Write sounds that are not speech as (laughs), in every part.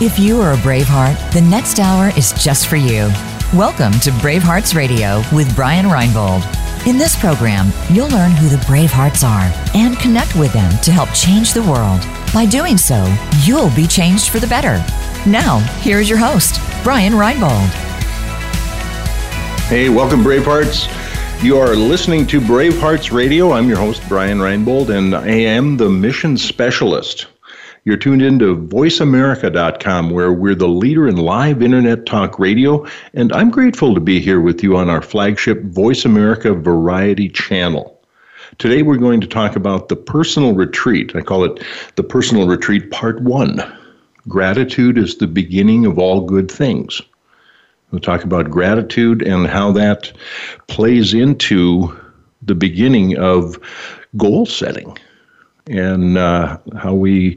If you are a Braveheart, the next hour is just for you. Welcome to Bravehearts Radio with Brian Reinbold. In this program, you'll learn who the Bravehearts are and connect with them to help change the world. By doing so, you'll be changed for the better. Now, here's your host, Brian Reinbold. Hey, welcome, Bravehearts. You are listening to Bravehearts Radio. I'm your host, Brian Reinbold, and I am the mission specialist. You're tuned in to voiceamerica.com, where we're the leader in live internet talk radio. And I'm grateful to be here with you on our flagship Voice America Variety channel. Today, we're going to talk about the personal retreat. I call it the personal retreat part one. Gratitude is the beginning of all good things. We'll talk about gratitude and how that plays into the beginning of goal setting and uh, how we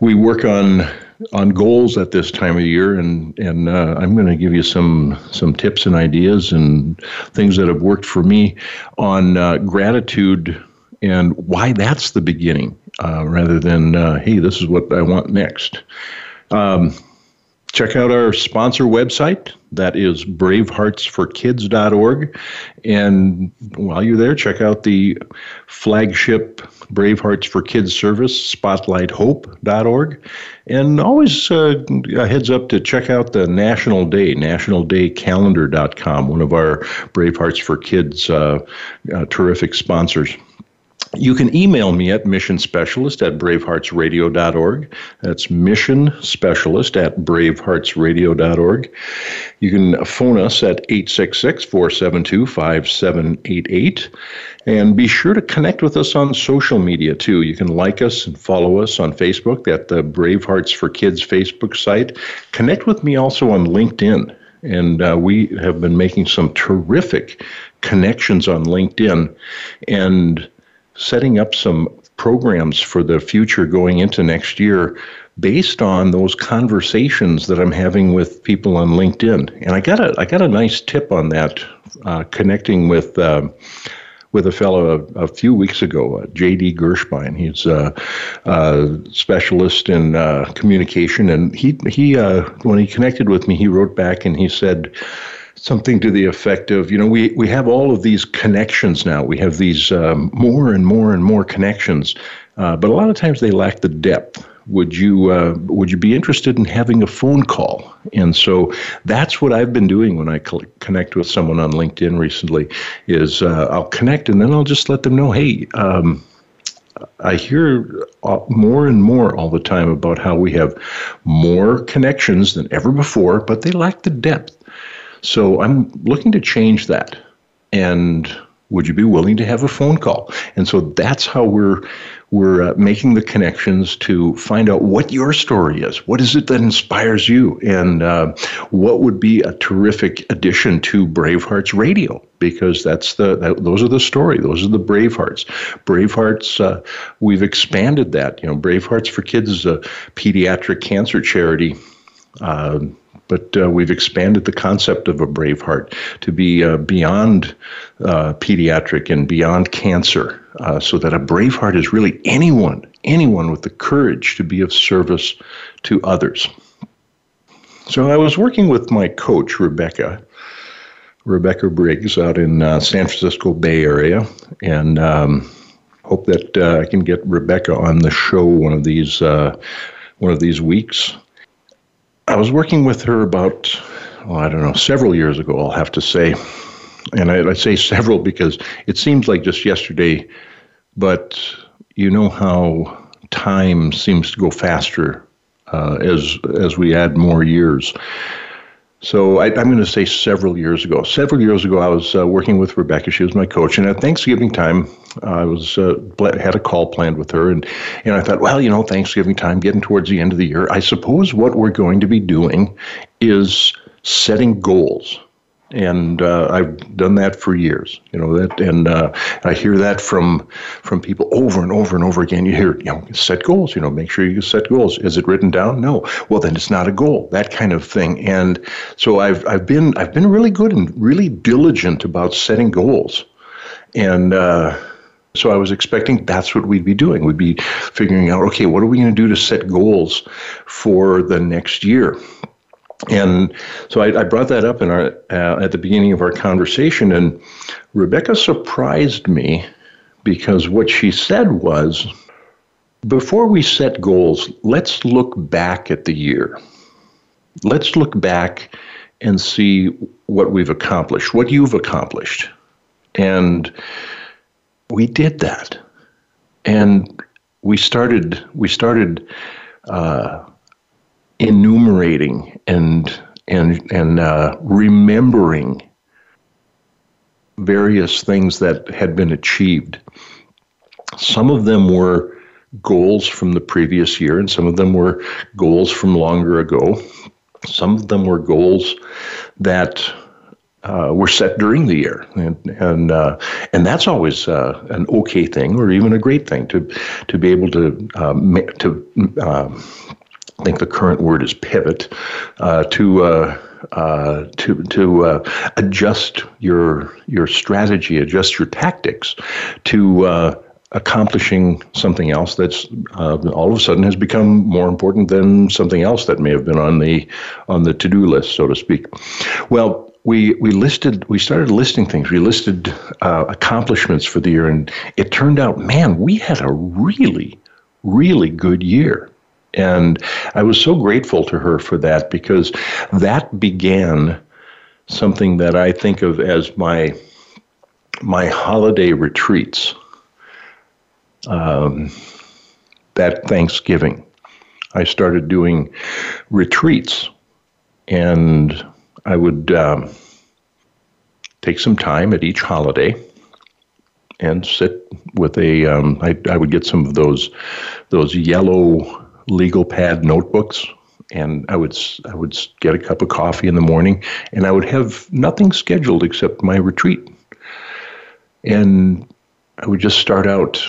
we work on on goals at this time of year and and uh, I'm going to give you some some tips and ideas and things that have worked for me on uh, gratitude and why that's the beginning uh, rather than uh, hey this is what I want next. Um, check out our sponsor website. That is braveheartsforkids.org. And while you're there, check out the flagship Bravehearts for Kids service, spotlighthope.org. And always uh, a heads up to check out the National Day, nationaldaycalendar.com, one of our Bravehearts for Kids uh, uh, terrific sponsors. You can email me at missionspecialist at braveheartsradio.org. That's mission specialist at braveheartsradio.org. You can phone us at 866 472 5788. And be sure to connect with us on social media too. You can like us and follow us on Facebook at the Bravehearts for Kids Facebook site. Connect with me also on LinkedIn. And uh, we have been making some terrific connections on LinkedIn. And setting up some programs for the future going into next year based on those conversations that I'm having with people on LinkedIn. And I got a I got a nice tip on that, uh, connecting with. Uh, with a fellow a, a few weeks ago, uh, J.D. Gershbein. He's a, a specialist in uh, communication, and he he uh, when he connected with me, he wrote back and he said, something to the effect of, you know, we, we have all of these connections now. We have these um, more and more and more connections, uh, but a lot of times they lack the depth. Would you uh, would you be interested in having a phone call? And so that's what I've been doing when I connect with someone on LinkedIn recently. Is uh, I'll connect and then I'll just let them know, hey. Um, I hear uh, more and more all the time about how we have more connections than ever before, but they lack the depth. So I'm looking to change that. And would you be willing to have a phone call? And so that's how we're we're uh, making the connections to find out what your story is. What is it that inspires you, and uh, what would be a terrific addition to Bravehearts Radio? Because that's the that, those are the story. Those are the Bravehearts. Bravehearts. Uh, we've expanded that. You know, Bravehearts for Kids is a pediatric cancer charity. Uh, but uh, we've expanded the concept of a brave heart to be uh, beyond uh, pediatric and beyond cancer, uh, so that a brave heart is really anyone, anyone with the courage to be of service to others. So I was working with my coach, Rebecca, Rebecca Briggs, out in uh, San Francisco Bay Area, and um, hope that uh, I can get Rebecca on the show one of these one of these weeks. I was working with her about, well, I don't know, several years ago, I'll have to say. And I, I say several because it seems like just yesterday, but you know how time seems to go faster uh, as as we add more years. So I, am going to say several years ago. Several years ago, I was uh, working with Rebecca. She was my coach, and at Thanksgiving time, I was uh, had a call planned with her, and and I thought, well, you know, Thanksgiving time, getting towards the end of the year, I suppose what we're going to be doing is setting goals and uh, I've done that for years. You know that, and uh, I hear that from from people over and over and over again. You hear, you know, set goals. You know, make sure you set goals. Is it written down? No. Well, then it's not a goal. That kind of thing. And so I've I've been I've been really good and really diligent about setting goals, and. Uh, So I was expecting that's what we'd be doing. We'd be figuring out, okay, what are we going to do to set goals for the next year? And so I, I brought that up in our uh, at the beginning of our conversation, and Rebecca surprised me because what she said was, before we set goals, let's look back at the year. Let's look back and see what we've accomplished, what you've accomplished. And we did that. And we started we started uh, enumerating and and and uh, remembering various things that had been achieved. Some of them were goals from the previous year, and some of them were goals from longer ago. Some of them were goals that uh, were set during the year, and and uh, and that's always uh, an okay thing, or even a great thing to to be able to um, to. I think the current word is pivot uh, to uh, uh, to to uh, adjust your your strategy, adjust your tactics to uh, accomplishing something else that's uh, all of a sudden has become more important than something else that may have been on the on the to do list, so to speak. Well, we we listed we started listing things. We listed uh, accomplishments for the year, and it turned out, man, we had a really really good year. And I was so grateful to her for that because that began something that I think of as my my holiday retreats. Um, that Thanksgiving, I started doing retreats, and I would um, take some time at each holiday and sit with a. Um, I, I would get some of those those yellow legal pad notebooks and I would I would get a cup of coffee in the morning, and I would have nothing scheduled except my retreat, and I would just start out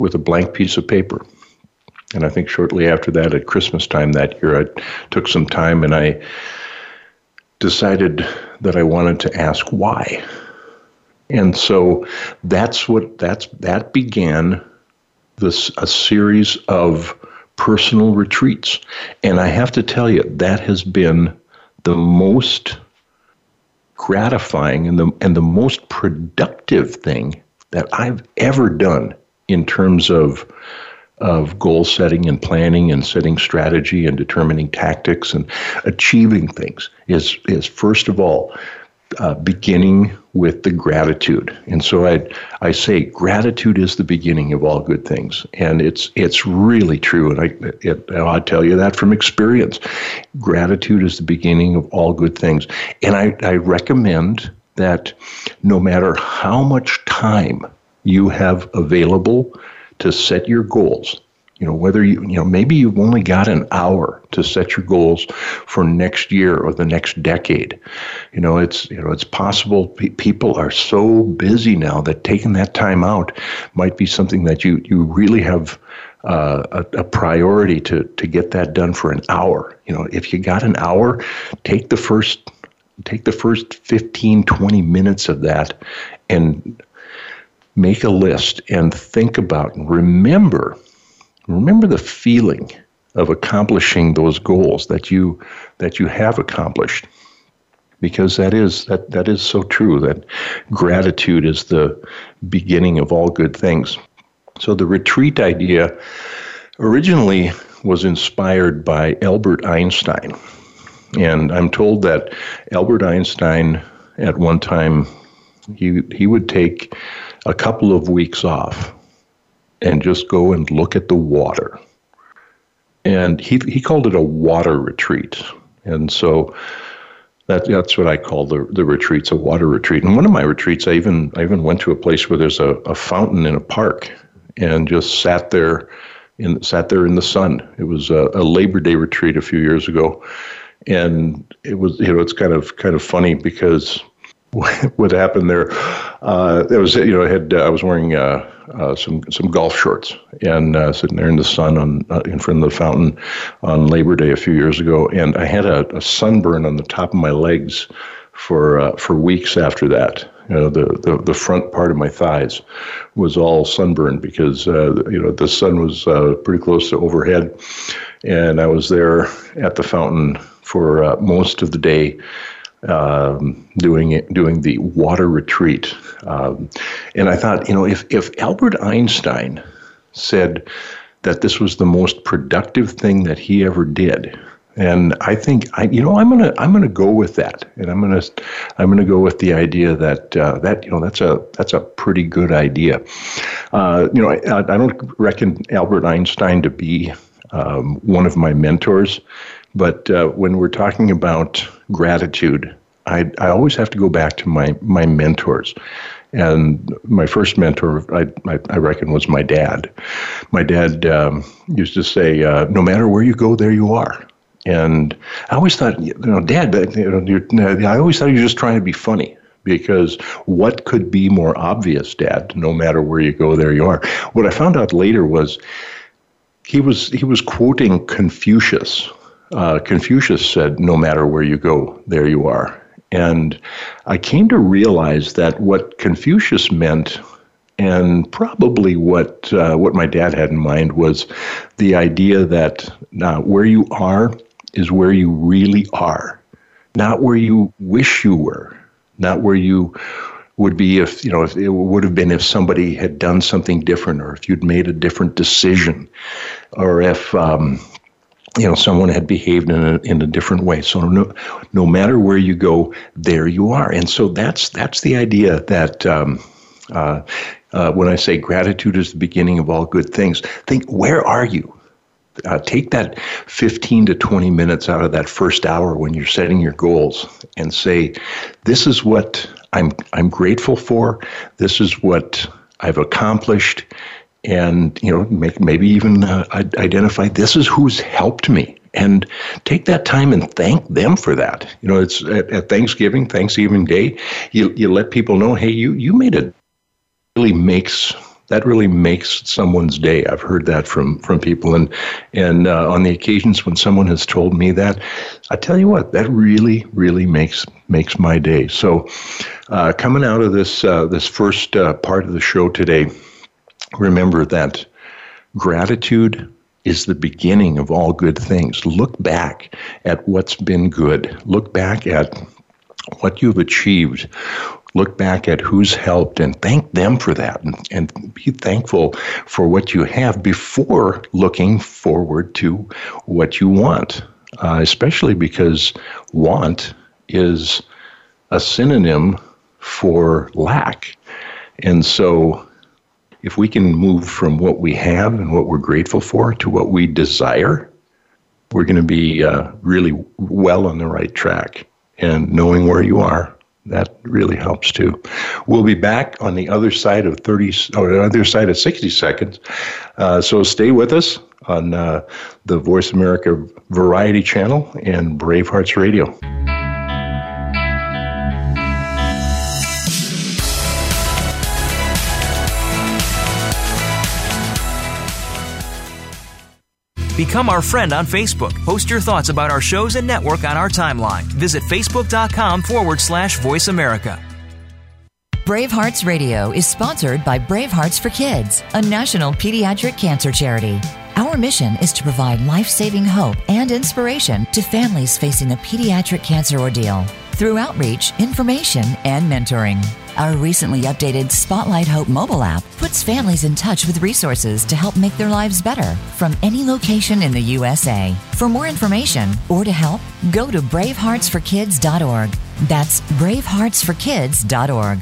with a blank piece of paper. And I think shortly after that, at Christmas time that year, I took some time and I decided that I wanted to ask why. And so that's what that's that began this a series of personal retreats. And I have to tell you, that has been the most gratifying and the, and the most productive thing that I've ever done in terms of of goal setting and planning and setting strategy and determining tactics and achieving things is is first of all uh, beginning with the gratitude. And so I I say gratitude is the beginning of all good things, and it's it's really true. And I it, I tell you that from experience. Gratitude is the beginning of all good things, and I, I recommend that no matter how much time you have available to set your goals you know whether you you know maybe you've only got an hour to set your goals for next year or the next decade. You know it's you know it's possible pe- people are so busy now that taking that time out might be something that you you really have uh, a, a, priority to to get that done for an hour. You know if you got an hour take the first take the first 15 20 minutes of that and make a list and think about and remember remember the feeling of accomplishing those goals that you that you have accomplished. Because that is that that is so true that gratitude is the beginning of all good things. So the retreat idea originally was inspired by Albert Einstein. And I'm told that Albert Einstein at one time he he would take a couple of weeks off and just go and look at the water. And he he called it a water retreat. And so that that's what I call the the retreats, a water retreat. And one of my retreats, I even I even went to a place where there's a, a fountain in a park, and just sat there, in sat there in the sun. It was a, a Labor Day retreat a few years ago, and it was you know it's kind of kind of funny because (laughs) what happened there. Uh, it was you know I had uh, I was wearing uh, uh, some some golf shorts and uh, sitting there in the sun on uh, in front of the fountain on Labor Day a few years ago, and I had a, a sunburn on the top of my legs for for weeks after that. You know, the, the, the front part of my thighs was all sunburned because, you know, the sun was pretty close to overhead. And I was there at the fountain for most of the day um, doing it, doing the water retreat. Um, and I thought, you know, if, if Albert Einstein said that this was the most productive thing that he ever did, and I think I, you know, I'm gonna I'm gonna go with that, and I'm gonna I'm gonna go with the idea that uh, that you know that's a that's a pretty good idea. Uh, you know, I, I don't reckon Albert Einstein to be um, one of my mentors, but uh, when we're talking about gratitude, I I always have to go back to my my mentors. And my first mentor, I, I, I reckon, was my dad. My dad um, used to say, uh, "No matter where you go, there you are." And I always thought, you know, Dad, you know, I always thought you were just trying to be funny because what could be more obvious, Dad? No matter where you go, there you are. What I found out later was he was he was quoting Confucius. Uh, Confucius said, "No matter where you go, there you are." And I came to realize that what Confucius meant and probably what uh, what my dad had in mind was the idea that uh, where you are is where you really are, not where you wish you were, not where you would be if you know if it would have been if somebody had done something different or if you'd made a different decision or if um, you know someone had behaved in a, in a different way so no, no matter where you go there you are and so that's that's the idea that um, uh, uh, when I say gratitude is the beginning of all good things think where are you uh, take that 15 to 20 minutes out of that first hour when you're setting your goals and say, this is what I'm, I'm grateful for. This is what I've accomplished. And, you know, make, maybe even uh, identify this is who's helped me and take that time and thank them for that. You know, it's at, at, Thanksgiving, Thanksgiving Day, you, you let people know, hey, you, you made it really makes that really makes someone's day. I've heard that from from people, and and uh, on the occasions when someone has told me that, I tell you what, that really really makes makes my day. So, uh, coming out of this uh, this first uh, part of the show today, remember that gratitude is the beginning of all good things. Look back at what's been good. Look back at what you've achieved look back at who's helped and thank them for that and, and be thankful for what you have before looking forward to what you want, uh, especially because want is a synonym for lack. And so if we can move from what we have and what we're grateful for to what we desire, we're going to be uh, really well on the right track. And knowing where you are that really helps too. We'll be back on the other side of 30 or the other side of 60 seconds. Uh, so stay with us on uh, the Voice America Variety Channel and Bravehearts Radio. Become our friend on Facebook. Post your thoughts about our shows and network on our timeline. Visit facebook.com forward slash voice America. Bravehearts Radio is sponsored by Bravehearts for Kids, a national pediatric cancer charity. Our mission is to provide life saving hope and inspiration to families facing a pediatric cancer ordeal through outreach, information, and mentoring. Our recently updated Spotlight Hope mobile app puts families in touch with resources to help make their lives better from any location in the USA. For more information or to help, go to braveheartsforkids.org. That's braveheartsforkids.org.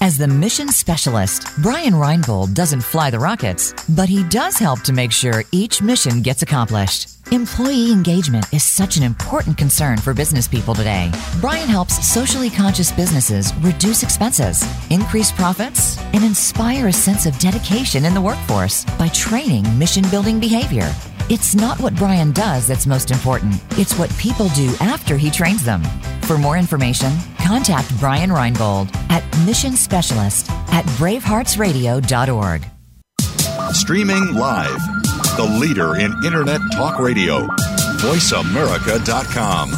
As the mission specialist, Brian Reinbold doesn't fly the rockets, but he does help to make sure each mission gets accomplished. Employee engagement is such an important concern for business people today. Brian helps socially conscious businesses reduce expenses, increase profits, and inspire a sense of dedication in the workforce by training mission building behavior. It's not what Brian does that's most important, it's what people do after he trains them. For more information, contact Brian Reinbold at Mission Specialist at braveheartsradio.org. Streaming live the leader in Internet talk radio. VoiceAmerica.com.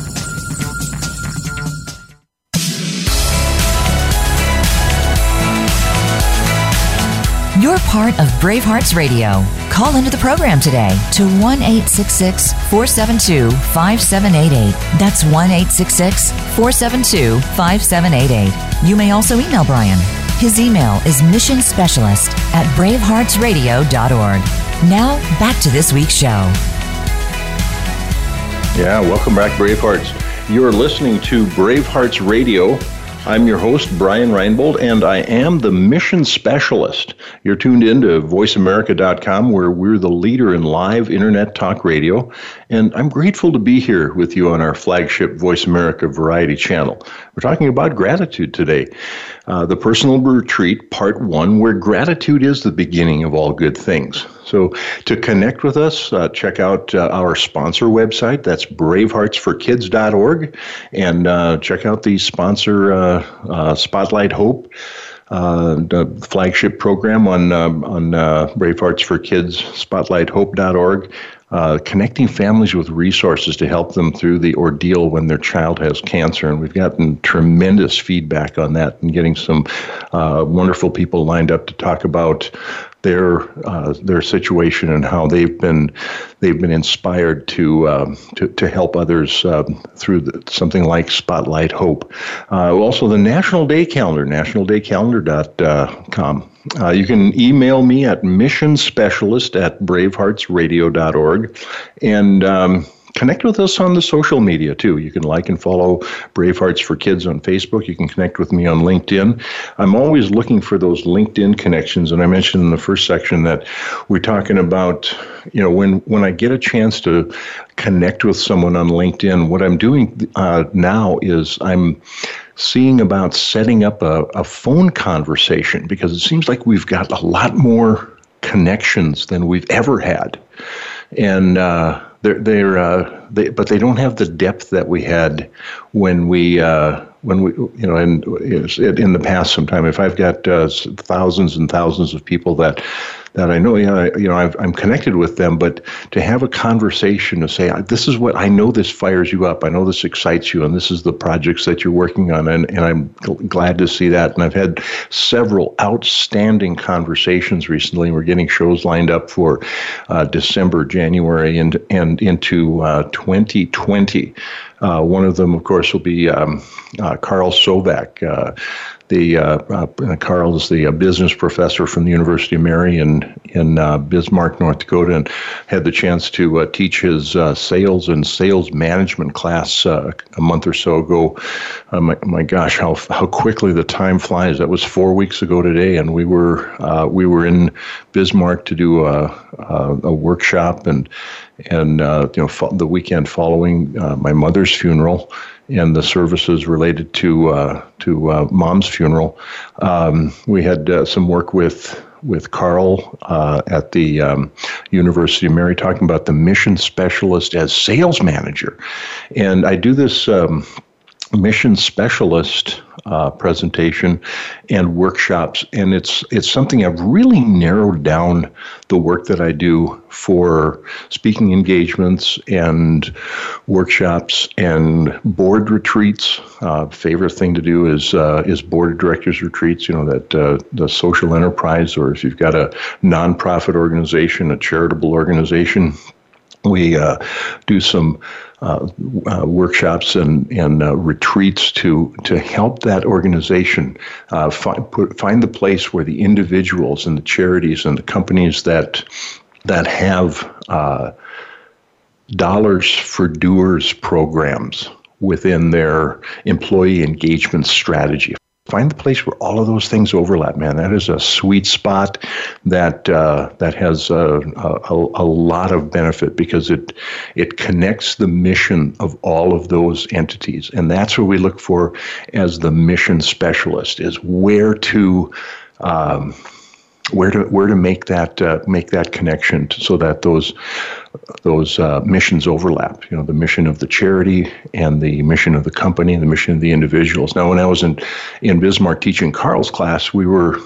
You're part of Bravehearts Radio. Call into the program today to 1 472 5788. That's 1 472 5788. You may also email Brian. His email is mission specialist at braveheartsradio.org. Now, back to this week's show. Yeah, welcome back, Bravehearts. You're listening to Bravehearts Radio. I'm your host, Brian Reinbold, and I am the mission specialist. You're tuned in to voiceamerica.com, where we're the leader in live internet talk radio. And I'm grateful to be here with you on our flagship Voice America Variety channel. We're talking about gratitude today. Uh, the Personal Retreat, Part 1, where gratitude is the beginning of all good things. So, to connect with us, uh, check out uh, our sponsor website. That's braveheartsforkids.org. And uh, check out the sponsor, uh, uh, Spotlight Hope. Uh, the flagship program on um, on Hearts for Kids, spotlighthope.org uh, connecting families with resources to help them through the ordeal when their child has cancer. And we've gotten tremendous feedback on that and getting some uh, wonderful people lined up to talk about their uh, their situation and how they've been they've been inspired to um, to, to help others um, through the, something like Spotlight Hope. Uh, also, the National Day Calendar, nationaldaycalendar.com. Uh, you can email me at missionspecialist at braveheartsradio.org. And um, connect with us on the social media too. You can like and follow Bravehearts for Kids on Facebook. You can connect with me on LinkedIn. I'm always looking for those LinkedIn connections. And I mentioned in the first section that we're talking about, you know, when, when I get a chance to connect with someone on LinkedIn, what I'm doing uh, now is I'm seeing about setting up a, a phone conversation because it seems like we've got a lot more connections than we've ever had. And, uh, they're, they're uh, they, but they don't have the depth that we had when we uh, when we you know in in the past sometime if I've got uh, thousands and thousands of people that that I know, you know, I, you know i am connected with them, but to have a conversation to say, this is what I know this fires you up. I know this excites you, and this is the projects that you're working on. And, and I'm gl- glad to see that. And I've had several outstanding conversations recently. We're getting shows lined up for uh, December, January, and, and into uh, 2020. Uh, one of them, of course, will be um, uh, Carl Sovak, uh, the uh, uh, Carl is the uh, business professor from the University of Mary in in uh, Bismarck, North Dakota, and had the chance to uh, teach his uh, sales and sales management class a month or so ago. My, my, gosh, how how quickly the time flies! That was four weeks ago today, and we were we were in Bismarck to do a, a, a workshop and and you know fo- the weekend following my mother's funeral and the services related to uh, to uh, mom's funeral. Um, we had uh, some work with with Carl uh, at the um, University of Mary talking about the mission specialist as sales manager, and I do this. Um, mission specialist uh, presentation and workshops, and it's it's something I've really narrowed down the work that I do for speaking engagements and workshops and board retreats. Uh, favorite thing to do is uh, is board directors retreats. You know that uh, the social enterprise, or if you've got a nonprofit organization, a charitable organization, we uh, do some uh, uh, workshops and, and uh, retreats to, to help that organization uh, find, put, find the place where the individuals and the charities and the companies that, that have uh, dollars for doers programs within their employee engagement strategy find the place where all of those things overlap, man. That is a sweet spot that uh, that has a, a, a, lot of benefit because it it connects the mission of all of those entities, and that's what we look for as the mission specialist is where to. Um, where to where to make that uh, make that connection so that those those uh, missions overlap. You know, the mission of the charity and the mission of the company, the mission of the individuals. Now, when I was in in Bismarck teaching Carl's class, we were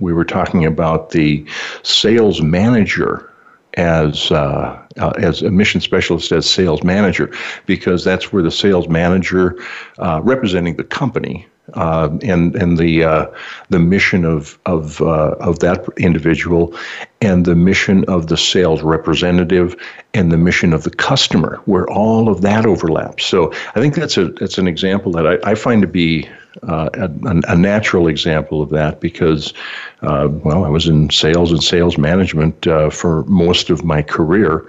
we were talking about the sales manager as uh, uh, as a mission specialist as sales manager because that's where the sales manager uh, representing the company uh, and and the uh, the mission of of uh, of that individual, and the mission of the sales representative, and the mission of the customer, where all of that overlaps. So I think that's a that's an example that I, I find to be uh, a, a, natural example of that because, uh, well, I was in sales and sales management uh, for most of my career.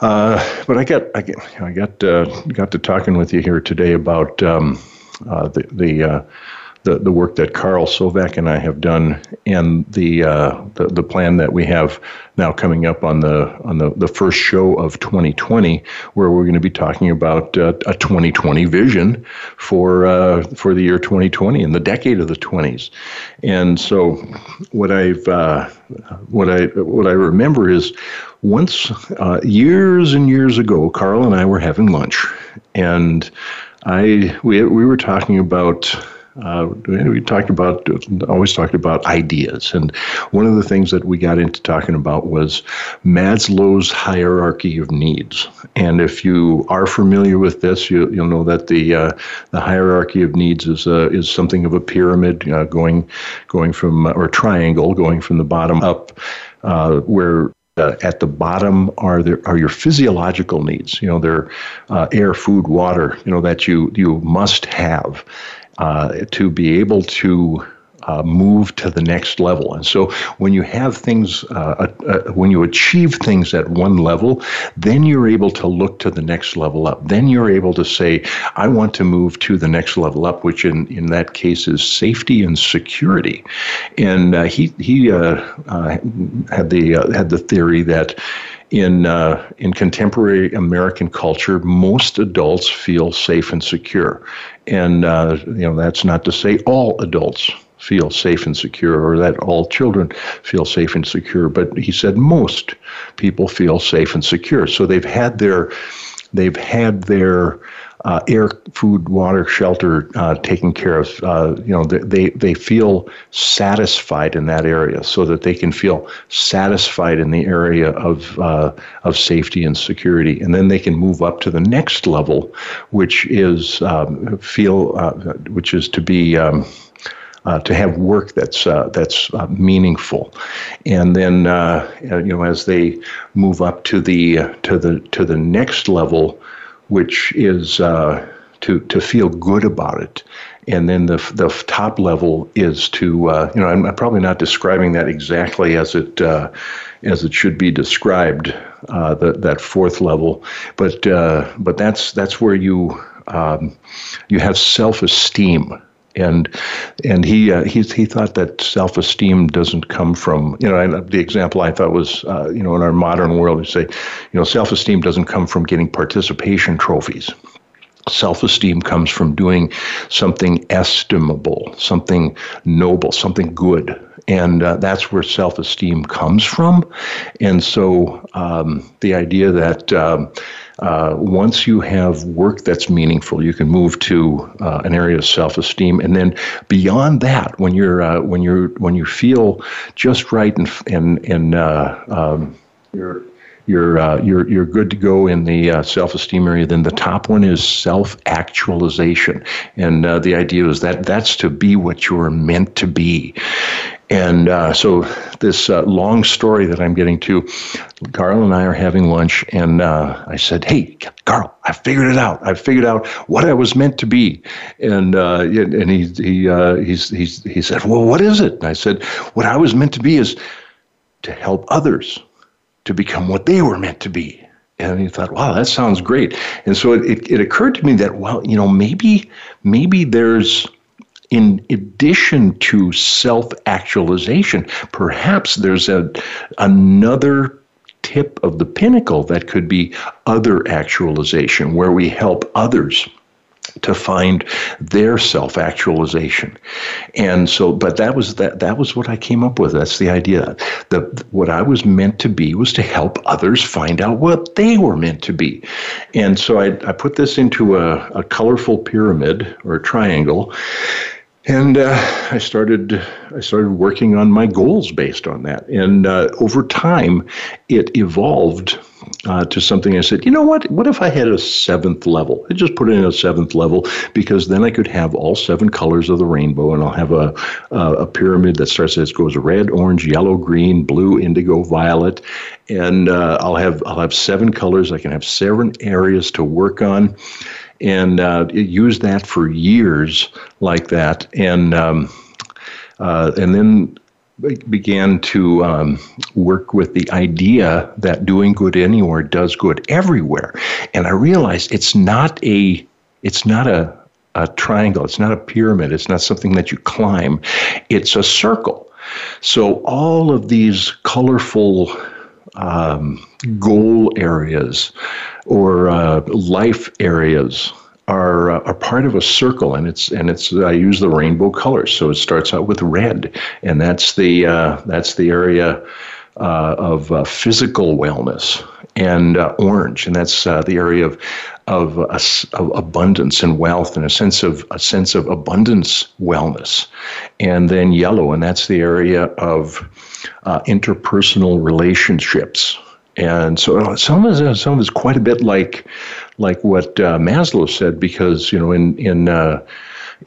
but I got I, get, I got got to talking with you here today about um, uh, the the, uh, the the work that Carl Sovak and I have done, and the, uh, the the plan that we have now coming up on the on the, the first show of 2020, where we're going to be talking about uh, a 2020 vision for uh, for the year 2020 and the decade of the 20s. And so, what I've uh, what I what I remember is once years and years ago, Carl and I were having lunch, and I we we were talking about uh, we talked about always talked about ideas, and one of the things that we got into talking about was Maslow's hierarchy of needs. And if you are familiar with this, you, will know that the uh, the hierarchy of needs is uh, is something of a pyramid uh, going going from or triangle going from the bottom up, uh, where uh, at the bottom are there are your physiological needs. You know, they're uh, air, food, water. You know that you you must have uh, to be able to uh, move to the next level. And so when you have things, uh, uh, uh, when you achieve things at one level, then you're able to look to the next level up. Then you're able to say, I want to move to the next level up, which in, in that case is safety and security. And uh, he, he uh, had, the, had the theory that in uh, in contemporary American culture, most adults feel safe and secure, and uh, you know that's not to say all adults feel safe and secure or that all children feel safe and secure but he said most people feel safe and secure. So they've had their they've had their uh, air, food, water, shelter uh, taken care of. Uh, you know, they they feel satisfied in that area, so that they can feel satisfied in the area of uh, of safety and security, and then they can move up to the next level, which is um, feel, uh, which is to be. Um, uh, to have work that's uh, that's uh, meaningful, and then uh, you know as they move up to the to the to the next level, which is uh, to to feel good about it, and then the the top level is to uh, you know I'm, probably not describing that exactly as it as it should be described uh, that fourth level, but uh, but that's that's where you um, you have self esteem and and he uh, he he thought that self esteem doesn't come from you know the example I thought was uh, you know in our modern world we say you know self esteem doesn't come from getting participation trophies. Self esteem comes from doing something estimable, something noble, something good. And uh, that's where self esteem comes from. And so um, the idea that um, uh, once you have work that's meaningful, you can move to uh, an area of self-esteem, and then beyond that, when you're uh, when you're when you feel just right and and and uh, um, you're you're uh, you're you're good to go in the uh, self-esteem area. Then the top one is self-actualization, and uh, the idea is that that's to be what you're meant to be. And uh, so, this uh, long story that I'm getting to, Carl and I are having lunch, and uh, I said, "Hey, Carl, I figured it out. I figured out what I was meant to be." And and he he he's, he's he said, "Well, what is it?" And I said, "What I was meant to be is to help others to become what they were meant to be." And he thought, "Wow, that sounds great." And so it, it, it occurred to me that, well, you know, maybe maybe there's in addition to self actualization, perhaps there's a, another tip of the pinnacle that could be other actualization, where we help others to find their self-actualization. And so but that was that that was what i came up with. That's the idea. The what i was meant to be was to help others find out what they were meant to be. And so i, I put this into a, a colorful pyramid or a triangle. And uh, I started I started working on my goals based on that. And uh, over time, it evolved uh, to something. I said, you know what? What if I had a seventh level? I just put in a seventh level because then I could have all seven colors of the rainbow, and I'll have a a pyramid that starts as goes red, orange, yellow, green, blue, indigo, violet, and uh, I'll have I'll have seven colors. I can have seven areas to work on and uh, used that for years like that, and um, uh, and then began to um, work with the idea that doing good anywhere does good everywhere, and I realized it's not a it's not a a triangle. It's not a pyramid. It's not something that you climb. It's a circle. So all of these colorful um, goal areas or uh, life areas are uh, are part of a circle, and it's and it's I use the rainbow colors. So it starts out with red, and that's the uh, that's the area uh, of uh, physical wellness, and uh, orange, and that's uh, the area of of, of, abundance and wealth, and a sense of a sense of abundance wellness, and then yellow, and that's the area of interpersonal relationships and so some of this, some of it's quite a bit like like what uh, Maslow said, because you know in in uh,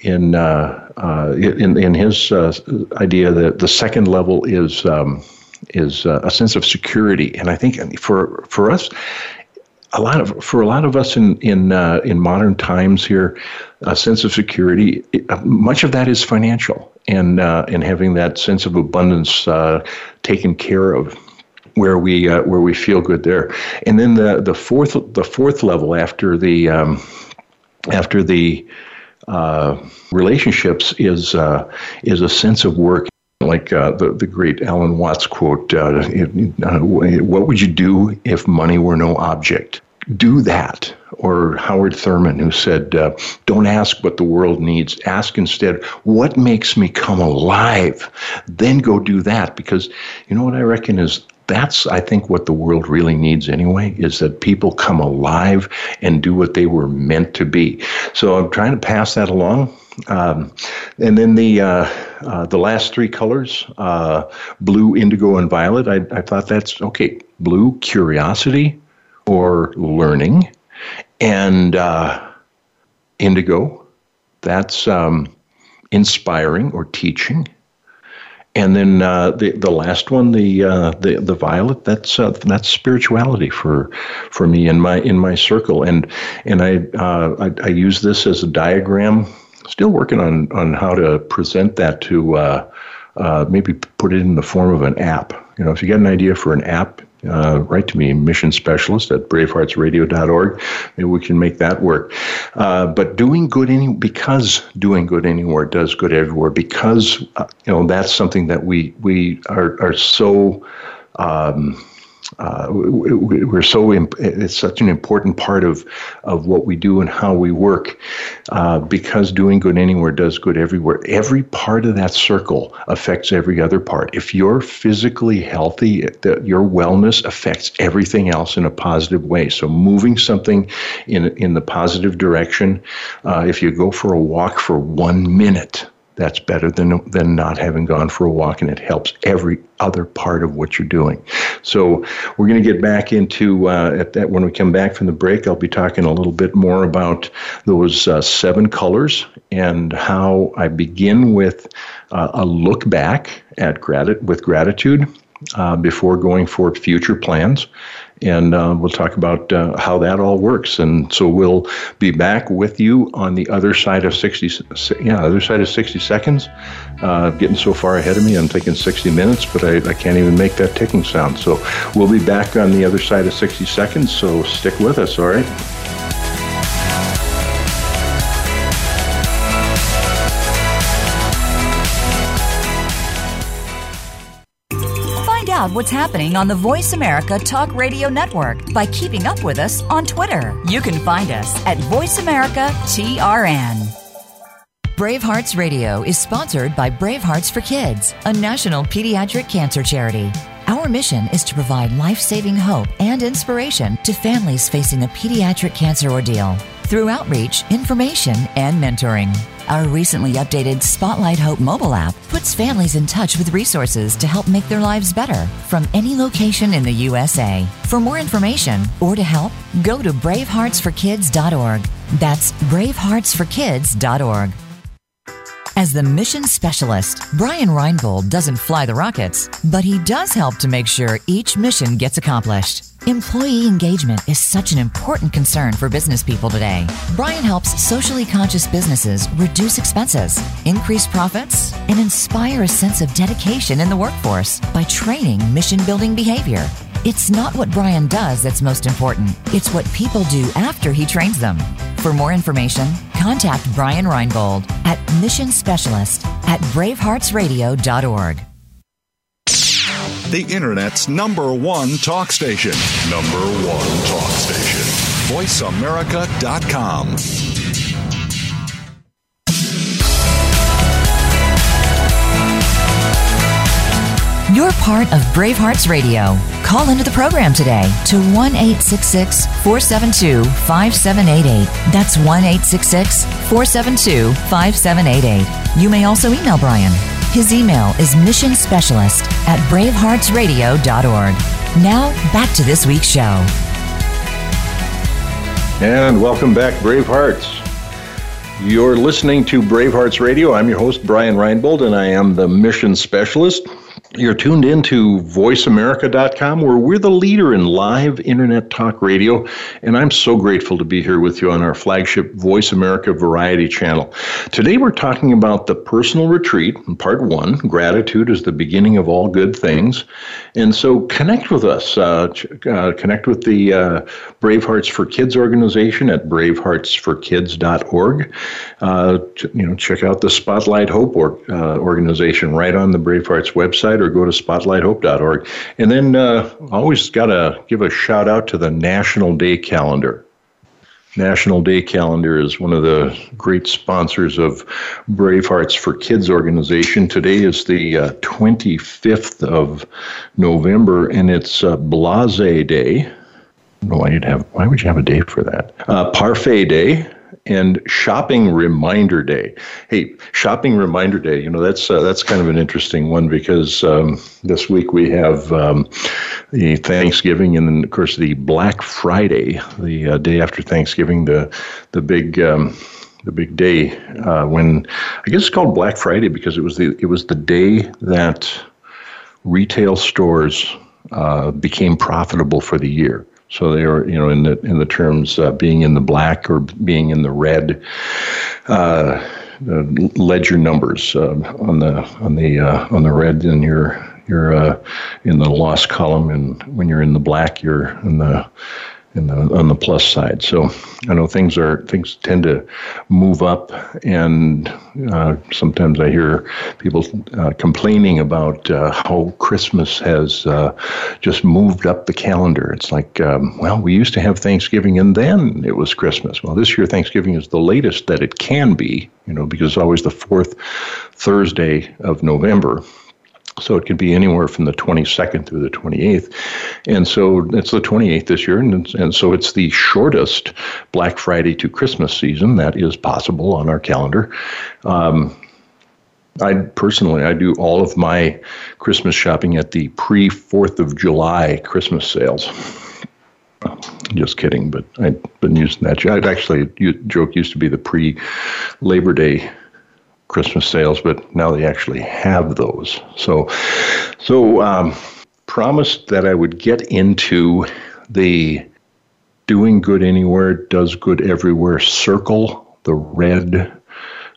in, uh, uh in in his uh, idea that the second level is um, is uh, a sense of security, and I think for for us. A lot of for a lot of us in in in modern times here, a sense of security. Much of that is financial, and and having that sense of abundance taken care of where we uh, where we feel good there. And then the the fourth the fourth level after the um, after the uh, relationships is uh, is a sense of work. Like uh, the the great Alan Watts quote, uh, uh, "What would you do if money were no object?" Do that. Or Howard Thurman, who said, "Don't ask what the world needs. Ask instead, what makes me come alive? Then go do that." Because you know what I reckon is that's i think what the world really needs anyway is that people come alive and do what they were meant to be. So i'm trying to pass that along. Um, and then the uh, uh, the last three colors uh, blue indigo and violet I, I thought that's okay. Blue curiosity or learning. And uh, indigo that's um, inspiring or teaching and then uh, the the last one, the uh, the the violet, that's uh, that's spirituality for for me in my in my circle, and and I, uh, I, I use this as a diagram. Still working on on how to present that to uh, uh, maybe put it in the form of an app. You know, if you got an idea for an app, uh, write to me, mission specialist at braveheartsradio.org. Maybe we can make that work. Uh, but doing good any because doing good anywhere does good everywhere because uh, you know that's something that we we are are so. Um, uh, we're so imp- it's such an important part of of what we do and how we work. Uh, because doing good anywhere does good everywhere. Every part of that circle affects every other part. If you're physically healthy the, your wellness affects everything else in a positive way. So moving something in in the positive direction uh, if you go for a walk for one minute that's better than than not having gone for a walk and it helps every other part of what you're doing. So we're going to get back into uh, at that when we come back from the break i'll be talking a little bit more about those uh, seven colors and how i begin with uh, a look back at grat- with gratitude uh, before going for future plans and uh, we'll talk about uh, how that all works. And so we'll be back with you on the other side of 60, yeah, other side of 60 seconds. Uh, getting so far ahead of me, I'm thinking 60 minutes, but I, I can't even make that ticking sound. So we'll be back on the other side of 60 seconds. So stick with us, all right? Out what's happening on the Voice America Talk Radio Network by keeping up with us on Twitter. You can find us at Voice America TRN. Bravehearts Radio is sponsored by Bravehearts for Kids, a national pediatric cancer charity. Our mission is to provide life saving hope and inspiration to families facing a pediatric cancer ordeal through outreach, information, and mentoring. Our recently updated Spotlight Hope mobile app puts families in touch with resources to help make their lives better from any location in the USA. For more information or to help, go to braveheartsforkids.org. That's braveheartsforkids.org. As the mission specialist, Brian Reinbold doesn't fly the rockets, but he does help to make sure each mission gets accomplished. Employee engagement is such an important concern for business people today. Brian helps socially conscious businesses reduce expenses, increase profits, and inspire a sense of dedication in the workforce by training mission building behavior. It's not what Brian does that's most important, it's what people do after he trains them. For more information, contact Brian Reinbold at Mission Specialist at braveheartsradio.org. The Internet's number one talk station. Number one talk station. VoiceAmerica.com. You're part of Bravehearts Radio. Call into the program today to 1 866 472 5788. That's 1 866 472 5788. You may also email Brian. His email is mission specialist at braveheartsradio.org. Now, back to this week's show. And welcome back, Bravehearts. You're listening to Bravehearts Radio. I'm your host, Brian Reinbold, and I am the mission specialist. You're tuned in to voiceamerica.com, where we're the leader in live internet talk radio. And I'm so grateful to be here with you on our flagship Voice America Variety channel. Today, we're talking about the personal retreat, part one gratitude is the beginning of all good things. And so, connect with us. Uh, uh, connect with the uh, Brave Hearts for Kids organization at braveheartsforkids.org. Uh, you know, check out the Spotlight Hope or, uh, organization right on the Brave Hearts website or go to spotlighthope.org. And then uh, always got to give a shout out to the National Day Calendar. National Day Calendar is one of the great sponsors of Brave Hearts for Kids organization. Today is the uh, 25th of November, and it's uh, Blase Day. why you'd have. Why would you have a day for that? Uh, Parfait Day and Shopping Reminder Day. Hey, Shopping Reminder Day. You know that's uh, that's kind of an interesting one because um, this week we have um, the Thanksgiving and then of course the Black Friday, the uh, day after Thanksgiving, the the big. Um, the big day uh, when I guess it's called Black Friday because it was the it was the day that retail stores uh, became profitable for the year. So they are, you know, in the in the terms uh, being in the black or being in the red. Uh, ledger numbers uh, on the on the uh, on the red, and you're you're uh, in the loss column, and when you're in the black, you're in the in the, on the plus side. So I know things are things tend to move up, and uh, sometimes I hear people uh, complaining about uh, how Christmas has uh, just moved up the calendar. It's like, um, well, we used to have Thanksgiving, and then it was Christmas. Well, this year Thanksgiving is the latest that it can be, you know, because it's always the fourth Thursday of November. So it could be anywhere from the 22nd through the 28th. And so it's the 28th this year. And, and so it's the shortest Black Friday to Christmas season that is possible on our calendar. Um, I personally, I do all of my Christmas shopping at the pre 4th of July Christmas sales. Just kidding, but I've been using that. I'd actually, joke used to be the pre Labor Day Christmas sales, but now they actually have those. So, so um, promised that I would get into the doing good anywhere does good everywhere circle, the red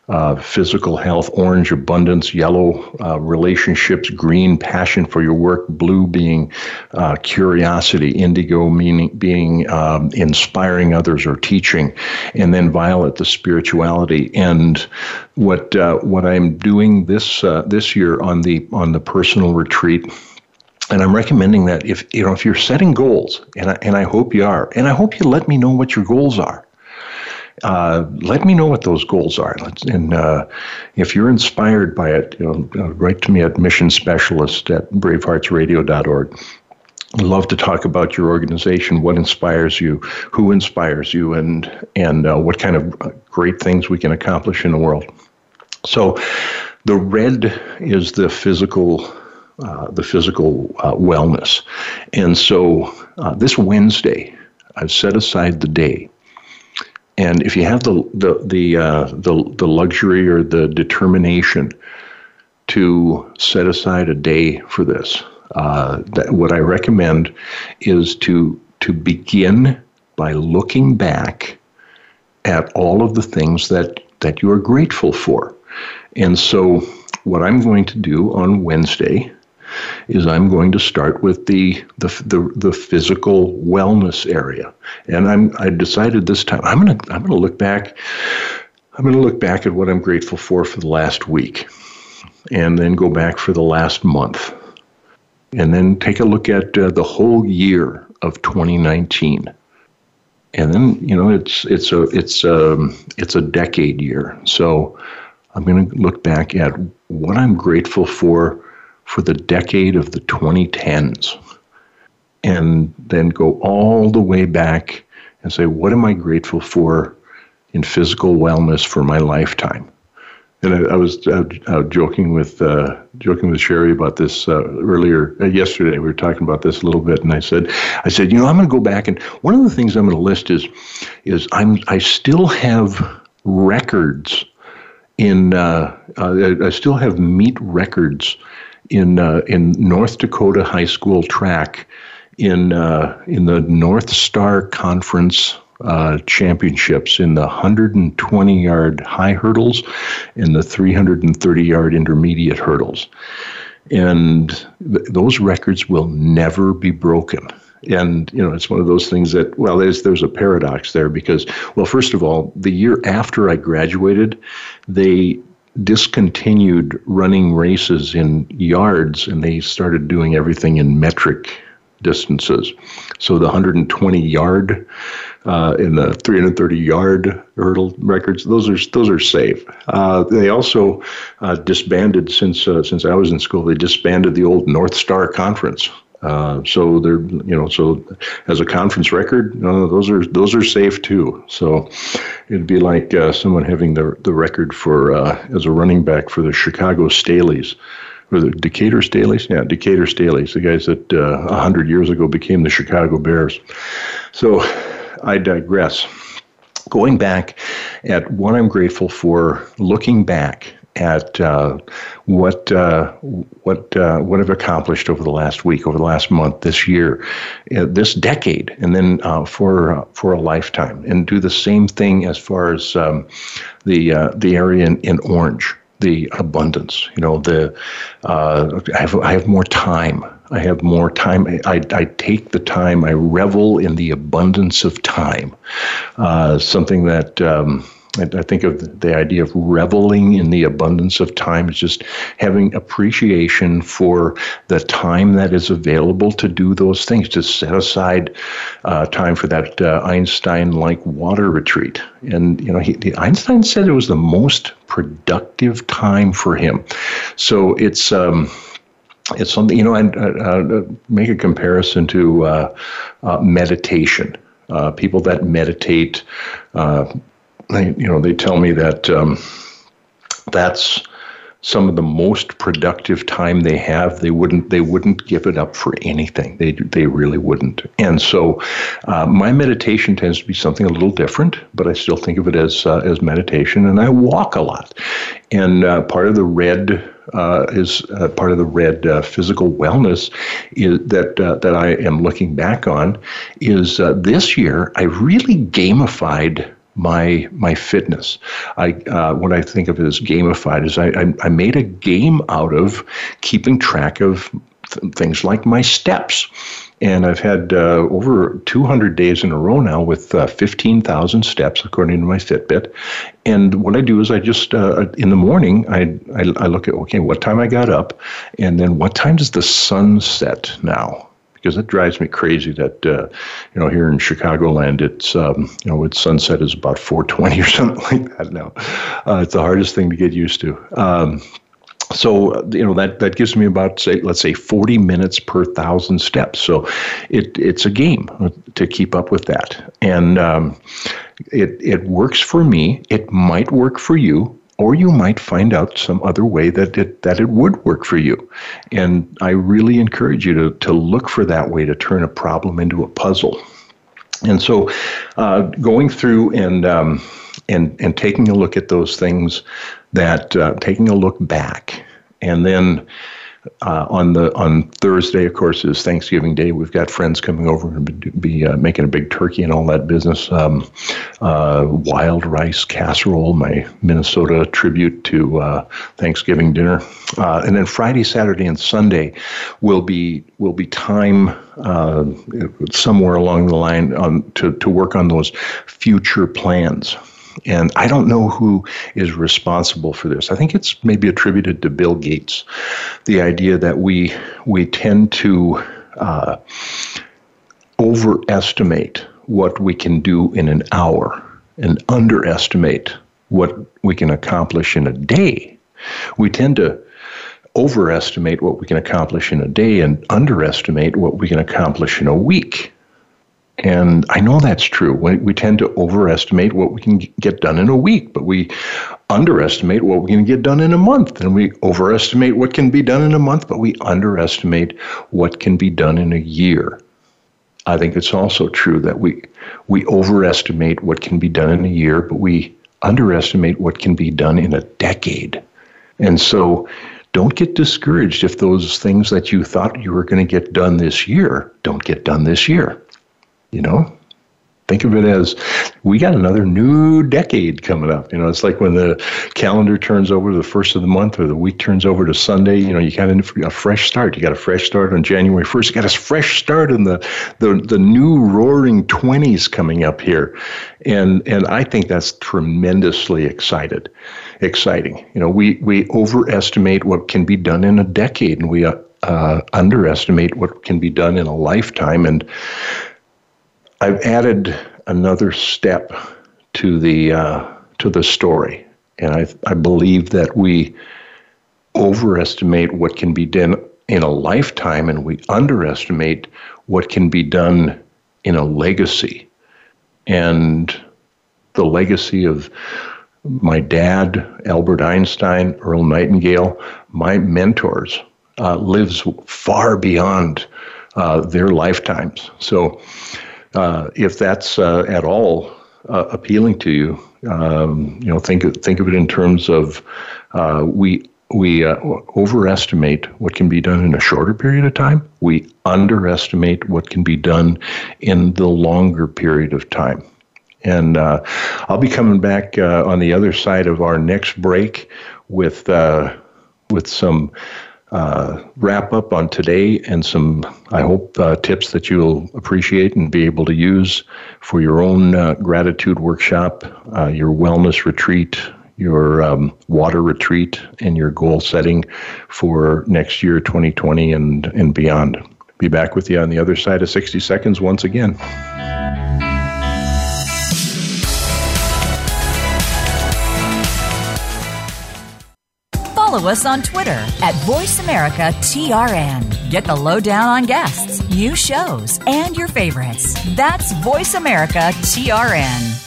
uh, physical health, orange, abundance, yellow, uh, relationships, green, passion for your work, blue being uh, curiosity, indigo meaning being um, inspiring others or teaching, and then violet, the spirituality. And what uh, what I'm doing this uh, this year on the on the personal retreat and I'm recommending that if you know if you're setting goals, and I, and I hope you are, and I hope you let me know what your goals are uh, let me know what those goals are. and uh, if you're inspired by it, you know, uh, write to me at mission specialist at braveheartsradio.org. love to talk about your organization, what inspires you, who inspires you, and and uh, what kind of great things we can accomplish in the world. So, the red is the physical. Uh, the physical uh, wellness. And so uh, this Wednesday, I've set aside the day. And if you have the the the uh, the, the luxury or the determination to set aside a day for this, uh, that what I recommend is to to begin by looking back at all of the things that that you are grateful for. And so what I'm going to do on Wednesday is I'm going to start with the the the, the physical wellness area. And I'm I decided this time I'm to I'm to look back I'm going to look back at what I'm grateful for for the last week and then go back for the last month and then take a look at uh, the whole year of 2019 and then you know it's it's a it's a um, it's a decade year so i'm going to look back at what i'm grateful for for the decade of the 2010s and then go all the way back and say what am i grateful for in physical wellness for my lifetime and I, I was uh, uh, joking with uh, joking with Sherry about this uh, earlier uh, yesterday. We were talking about this a little bit, and I said, I said, you know, I'm going to go back and one of the things I'm going to list is, is I'm I still have records in uh, I still have meet records in in North Dakota high school track in in the North Star Conference uh, championships in the 120 yard high hurdles and the 330 yard intermediate hurdles. And th- those records will never be broken. And you know, it's one of those things that well, there's there's a paradox there because well, first of all, the year after I graduated, they discontinued running races in yards and they started doing everything in metric distances. So the 120 yard uh, in the 330 yard hurdle records. Those are those are safe. Uh, they also uh, disbanded since uh, since I was in school. They disbanded the old North Star Conference. Uh, so they're you know so as a conference record, uh, those are those are safe too. So it'd be like someone having the the record for as a running back for the Chicago Staleys or the Decatur Staleys? Yeah, Decatur Staleys, the guys that a uh, hundred years ago became the Chicago Bears. So I digress. Going back at what I'm grateful for, looking back at uh, what uh, what uh, what I've accomplished over the last week, over the last month, this year, uh, this decade, and then uh, for uh, for a lifetime, and do the same thing as far as um, the the area in, in orange, the abundance. You know, the I have I have more time. I have more time. I, I take the time. I revel in the abundance of time. Uh, something that um, I, think of the idea of reveling in the abundance of time is just having appreciation for the time that is available to do those things, to set aside uh, time for that uh, Einstein like water retreat. And, you know, he, Einstein said it was the most productive time for him. So it's. Um, it's something you know and uh, uh, make a comparison to uh, uh meditation people that meditate they, you know they tell me that um, that's some of the most productive time they have. They wouldn't they wouldn't give it up for anything. They they really wouldn't. And so my meditation tends to be something a little different but I still think of it as as meditation and I walk a lot. And part of the red uh, is uh, part of the red uh, physical wellness is that uh, that I am looking back on is uh, this year I really gamified my my fitness. I uh, what I think of as gamified is I, I, I made a game out of keeping track of th- things like my steps and I've had uh, over 200 days in a row now with uh, 15,000 steps according to my Fitbit. And what I do is I just uh, in the morning I, I, I look at okay what time I got up, and then what time does the sun set now? Because it drives me crazy that uh, you know here in Chicagoland it's um, you know its sunset is about 4:20 (laughs) or something like that now. Uh, it's the hardest thing to get used to. Um, so you know that that gives me about say let's say 40 minutes per thousand steps so it it's a game to keep up with that and um, it it works for me it might work for you or you might find out some other way that it that it would work for you. And i really encourage you to to look for that way to turn a problem into a puzzle. And so uh, going through and um, and and taking a look at those things that uh, taking a look back and then uh, on the on Thursday, of course, is Thanksgiving Day. We've got friends coming over and be uh, making a big turkey and all that business. Um, uh, wild rice casserole, my Minnesota tribute to uh, Thanksgiving dinner, uh, and then Friday, Saturday, and Sunday will be will be time uh, somewhere along the line on, to to work on those future plans. And I don't know who is responsible for this. I think it's maybe attributed to Bill Gates. The idea that we we tend to uh, overestimate what we can do in an hour and underestimate what we can accomplish in a day. We tend to overestimate what we can accomplish in a day and underestimate what we can accomplish in a week. And I know that's true. We, we tend to overestimate what we can get done in a week, but we underestimate what we can get done in a month. And we overestimate what can be done in a month, but we underestimate what can be done in a year. I think it's also true that we we overestimate what can be done in a year, but we underestimate what can be done in a decade. And so don't get discouraged if those things that you thought you were going to get done this year don't get done this year. You know, think of it as we got another new decade coming up. You know, it's like when the calendar turns over the first of the month or the week turns over to Sunday, you know, you got a fresh start. You got a fresh start on January 1st. You got a fresh start in the, the, the new roaring 20s coming up here. And, and I think that's tremendously excited, exciting. You know, we, we overestimate what can be done in a decade and we uh, uh, underestimate what can be done in a lifetime. And I've added another step to the uh, to the story, and I I believe that we overestimate what can be done in a lifetime, and we underestimate what can be done in a legacy, and the legacy of my dad, Albert Einstein, Earl Nightingale, my mentors, uh, lives far beyond uh, their lifetimes. So uh, if that's uh, at all uh, appealing to you, um, you know, think think of it in terms of uh, we we uh, overestimate what can be done in a shorter period of time. We underestimate what can be done in the longer period of time. And I'll be coming back on the other side of our next break with with some uh, wrap up on today and some, I hope, uh, tips that you'll appreciate and be able to use for your own uh, gratitude workshop, uh, your wellness retreat, your um, water retreat, and your goal setting for next year, 2020 and, and beyond. Be back with you on the other side of 60 seconds once again. Follow us on Twitter at VoiceAmericaTRN. Get the lowdown on guests, new shows, and your favorites. That's VoiceAmericaTRN.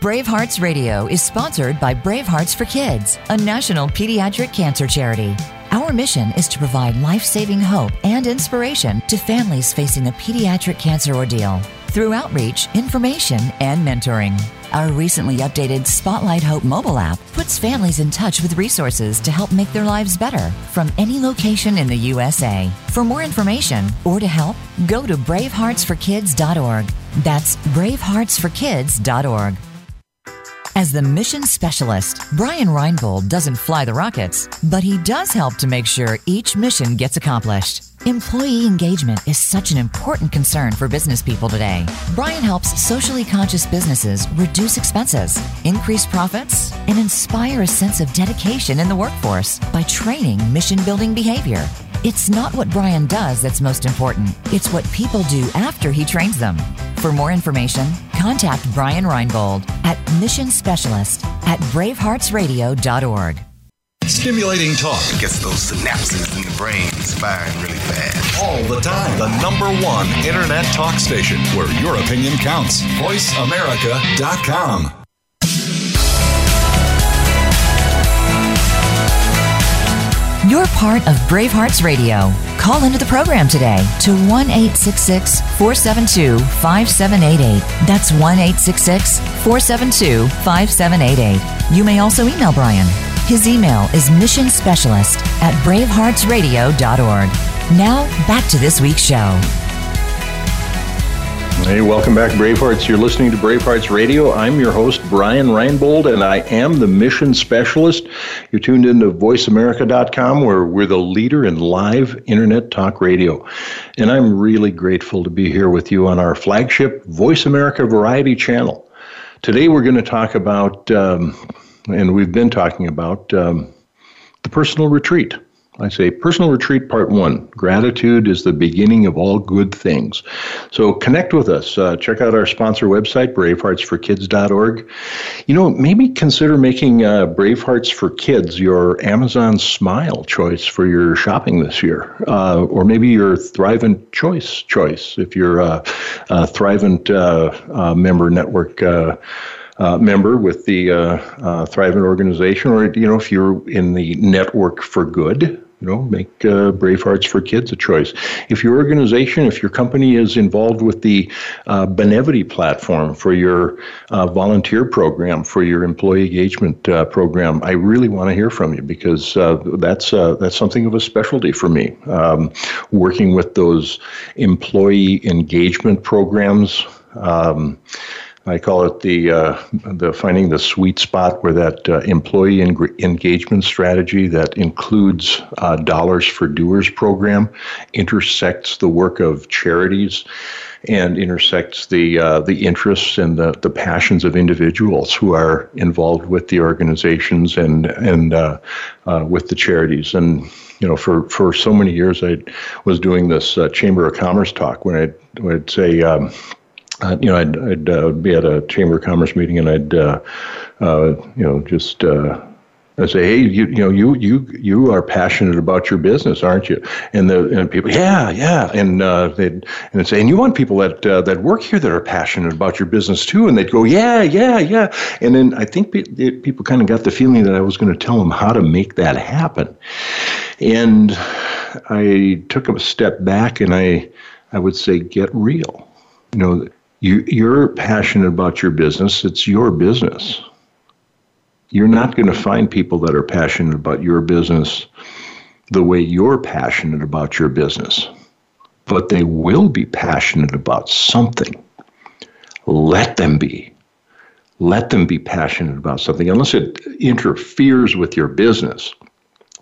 Bravehearts Radio is sponsored by Bravehearts for Kids, a national pediatric cancer charity. Our mission is to provide life saving hope and inspiration to families facing a pediatric cancer ordeal through outreach, information, and mentoring. Our recently updated Spotlight Hope mobile app puts families in touch with resources to help make their lives better from any location in the USA. For more information or to help, go to braveheartsforkids.org. That's braveheartsforkids.org. As the mission specialist, Brian Reinbold doesn't fly the rockets, but he does help to make sure each mission gets accomplished. Employee engagement is such an important concern for business people today. Brian helps socially conscious businesses reduce expenses, increase profits, and inspire a sense of dedication in the workforce by training mission building behavior. It's not what Brian does that's most important, it's what people do after he trains them. For more information, contact Brian Reinbold at Mission Specialist at braveheartsradio.org. Stimulating talk. It gets those synapses in the brain firing really fast. All the time. The number one internet talk station where your opinion counts. VoiceAmerica.com. You're part of Bravehearts Radio. Call into the program today to 1 472 5788. That's 1 472 5788. You may also email Brian. His email is mission specialist at braveheartsradio.org. Now, back to this week's show. Hey, welcome back, Bravehearts. You're listening to Bravehearts Radio. I'm your host, Brian Reinbold, and I am the mission specialist. You're tuned into voiceamerica.com, where we're the leader in live internet talk radio. And I'm really grateful to be here with you on our flagship Voice America Variety channel. Today, we're going to talk about, um, and we've been talking about, um, the personal retreat. I say personal retreat part one gratitude is the beginning of all good things. So connect with us. Uh, check out our sponsor website, braveheartsforkids.org. You know, maybe consider making uh, Bravehearts for Kids your Amazon Smile choice for your shopping this year, uh, or maybe your Thrivent Choice choice if you're a, a Thrivent uh, uh, member network. Uh, uh, member with the uh, uh, Thrivent organization, or you know, if you're in the Network for Good, you know, make uh, Bravehearts for Kids a choice. If your organization, if your company is involved with the uh, Benevity platform for your uh, volunteer program, for your employee engagement uh, program, I really want to hear from you because uh, that's uh, that's something of a specialty for me. Um, working with those employee engagement programs. Um, I call it the uh, the finding the sweet spot where that uh, employee en- engagement strategy that includes uh, Dollars for Doers program intersects the work of charities and intersects the uh, the interests and the, the passions of individuals who are involved with the organizations and and uh, uh, with the charities and you know for for so many years I was doing this Chamber of Commerce talk when I'd, when I'd say. Um, uh, you know, I'd, I'd uh, be at a chamber of commerce meeting, and I'd, uh, uh you know, just uh, I say, hey, you, you know, you you you are passionate about your business, aren't you? And the and people, yeah, yeah, and uh, they'd and say, and you want people that that work here that are passionate about your business too, and they'd go, yeah, yeah, yeah, and then I think pe- people kind of got the feeling that I was going to tell them how to make that happen, and I took a step back and I I would say, get real. You know, you, you're passionate about your business, it's your business. You're not going to find people that are passionate about your business the way you're passionate about your business, but they will be passionate about something. Let them be. Let them be passionate about something, unless it interferes with your business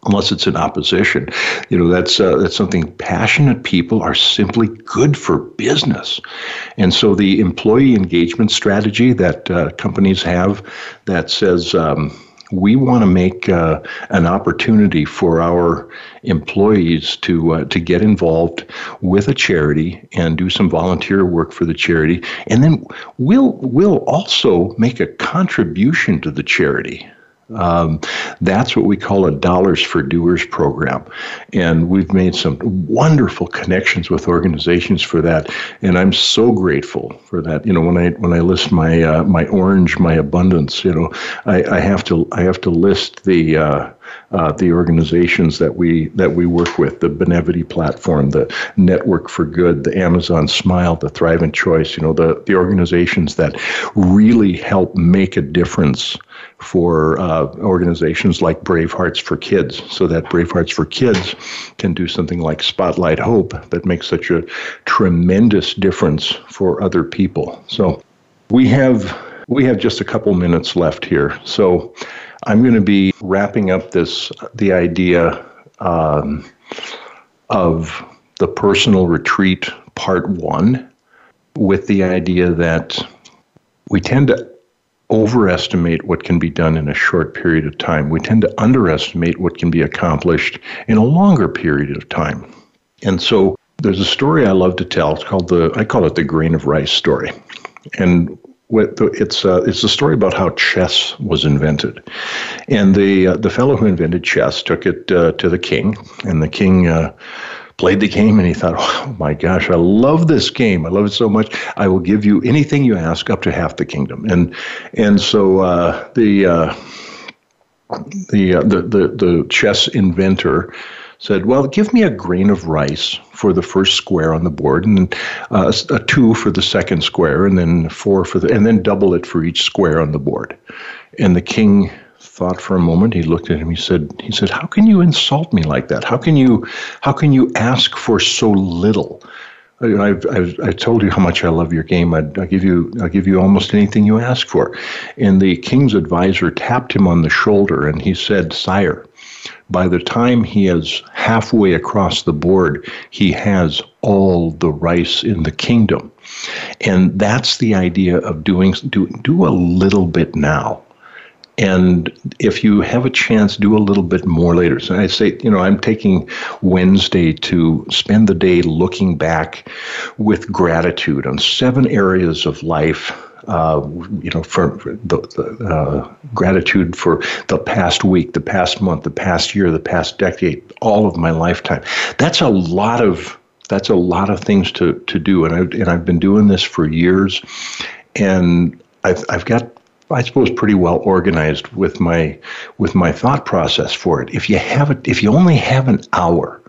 unless it's in opposition. You know, that's uh, that's something passionate people are simply good for business, and so the employee engagement strategy that uh, companies have that says. Um, we want to make uh, an opportunity for our employees to uh, to get involved with a charity and do some volunteer work for the charity, and then we'll we'll also make a contribution to the charity. Um, that's what we call a Dollars for Doers program. And we've made some wonderful connections with organizations for that. And I'm so grateful for that. You know, when I when I list my uh, my orange, my abundance, you know, I, I have to I have to list the uh, uh, the organizations that we that we work with, the Benevity platform, the Network for Good, the Amazon Smile, the Thrivent Choice, you know, the, the organizations that really help make a difference for uh, organizations like Brave Hearts for Kids, so that Brave Hearts for Kids can do something like Spotlight Hope that makes such a tremendous difference for other people. So we have we have just a couple minutes left here. So I'm going to be wrapping up this the idea um, of the personal retreat part one with the idea that we tend to overestimate what can be done in a short period of time. We tend to underestimate what can be accomplished in a longer period of time. And so there's a story I love to tell. It's called the I call it the grain of rice story. And it's uh, it's a story about how chess was invented, and the uh, the fellow who invented chess took it uh, to the king, and the king uh, played the game, and he thought, "Oh my gosh, I love this game! I love it so much. I will give you anything you ask, up to half the kingdom." And and so uh, the, uh, the the the the chess inventor said, Well, give me a grain of rice for the first square on the board, and uh, a two for the second square, and then four for the, and then double it for each square on the board. And the king thought for a moment. He looked at him. He said, "He said, how can you insult me like that? How can you, how can you ask for so little?" I've, I've, I told you how much I love your game. I'd, I'll give you I'll give you almost anything you ask for. And the king's advisor tapped him on the shoulder and he said, "Sire, by the time he is halfway across the board, he has all the rice in the kingdom. And that's the idea of doing do, do a little bit now. And if you have a chance, do a little bit more later. So I say, you know, I'm taking Wednesday to spend the day looking back with gratitude on seven areas of life uh, you know, for, the, the uh, gratitude for the past week, the past month, the past year, the past decade, all of my lifetime. That's a lot of that's a lot of things to to do, and I and I've been doing this for years, and I've I've got I suppose pretty well organized with my with my thought process for it. If you have it, if you only have an hour,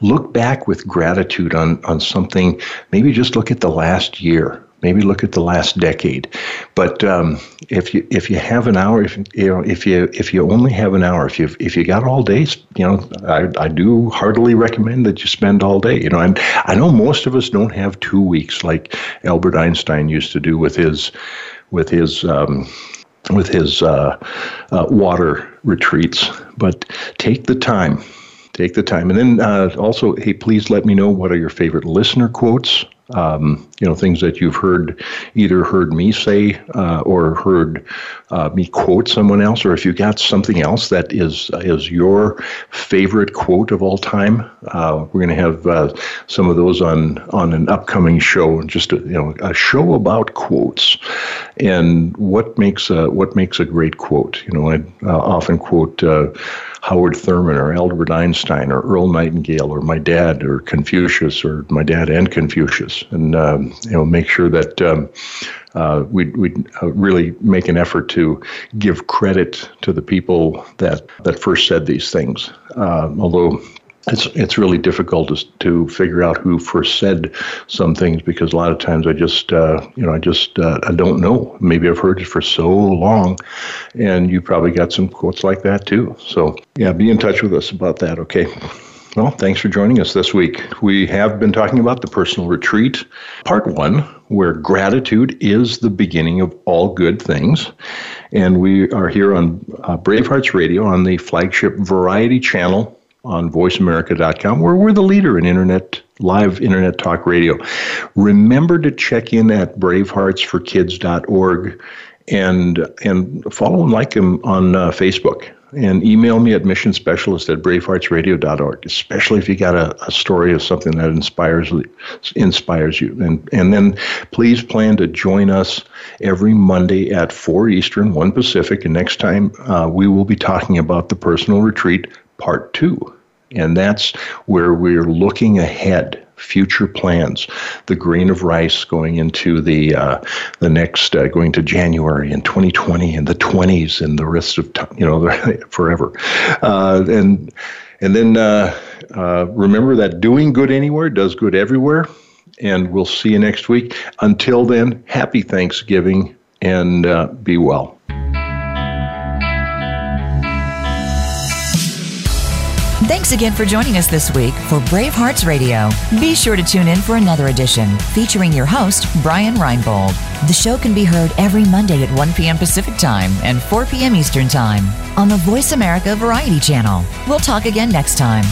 look back with gratitude on on something. Maybe just look at the last year maybe look at the last decade. But um, if you if you have an hour, if you know if you if you only have an hour, if you if you got all day, you know, I, I do heartily recommend that you spend all day. You know, and I know most of us don't have two weeks like Albert Einstein used to do with his with his. Um, with his uh, uh, water retreats, but take the time take the time. And then uh, also, hey, please let me know what are your favorite listener quotes um, you know things that you've heard either heard me say uh, or heard uh, me quote someone else or if you got something else that is is your favorite quote of all time uh, we're going to have uh, some of those on on an upcoming show just a, you know a show about quotes. And what makes a, what makes a great quote? You know I often quote uh, Howard Thurman or Albert Einstein or Earl Nightingale or my dad or Confucius or my dad and Confucius, and um, you know make sure that um, uh, we we uh, really make an effort to give credit to the people that that first said these things. Uh, although it's it's really difficult to, to figure out who first said some things because a lot of times I just uh, you know I just uh, I don't know. Maybe I've heard it for so long, and you probably got some quotes like that too. So yeah, be in touch with us about that. Okay. Well, thanks for joining us this week. We have been talking about the personal retreat, part one, where gratitude is the beginning of all good things. And we are here on uh, Brave Hearts Radio on the flagship Variety channel on voiceamerica.com, where we're the leader in internet live internet talk radio. Remember to check in at braveheartsforkids.org and and follow and like him on uh, Facebook and email me at missionspecialist at braveheartsradio.org, especially if you got a, a story of something that inspires inspires you. And and then please plan to join us every Monday at 4 Eastern, 1 Pacific. And next time uh, we will be talking about the personal retreat part two. And that's where we're looking ahead, future plans. The grain of rice going into the uh, the next, uh, going to January in 2020 and the 20s and the rest of time, you know, (laughs) forever. Uh, and and then uh, uh, remember that doing good anywhere does good everywhere. And we'll see you next week. Until then, happy Thanksgiving and uh, be well. Thanks again for joining us this week for Brave Hearts Radio. Be sure to tune in for another edition featuring your host, Brian Reinbold. The show can be heard every Monday at 1 p.m. Pacific Time and 4 p.m. Eastern Time on the Voice America Variety Channel. We'll talk again next time.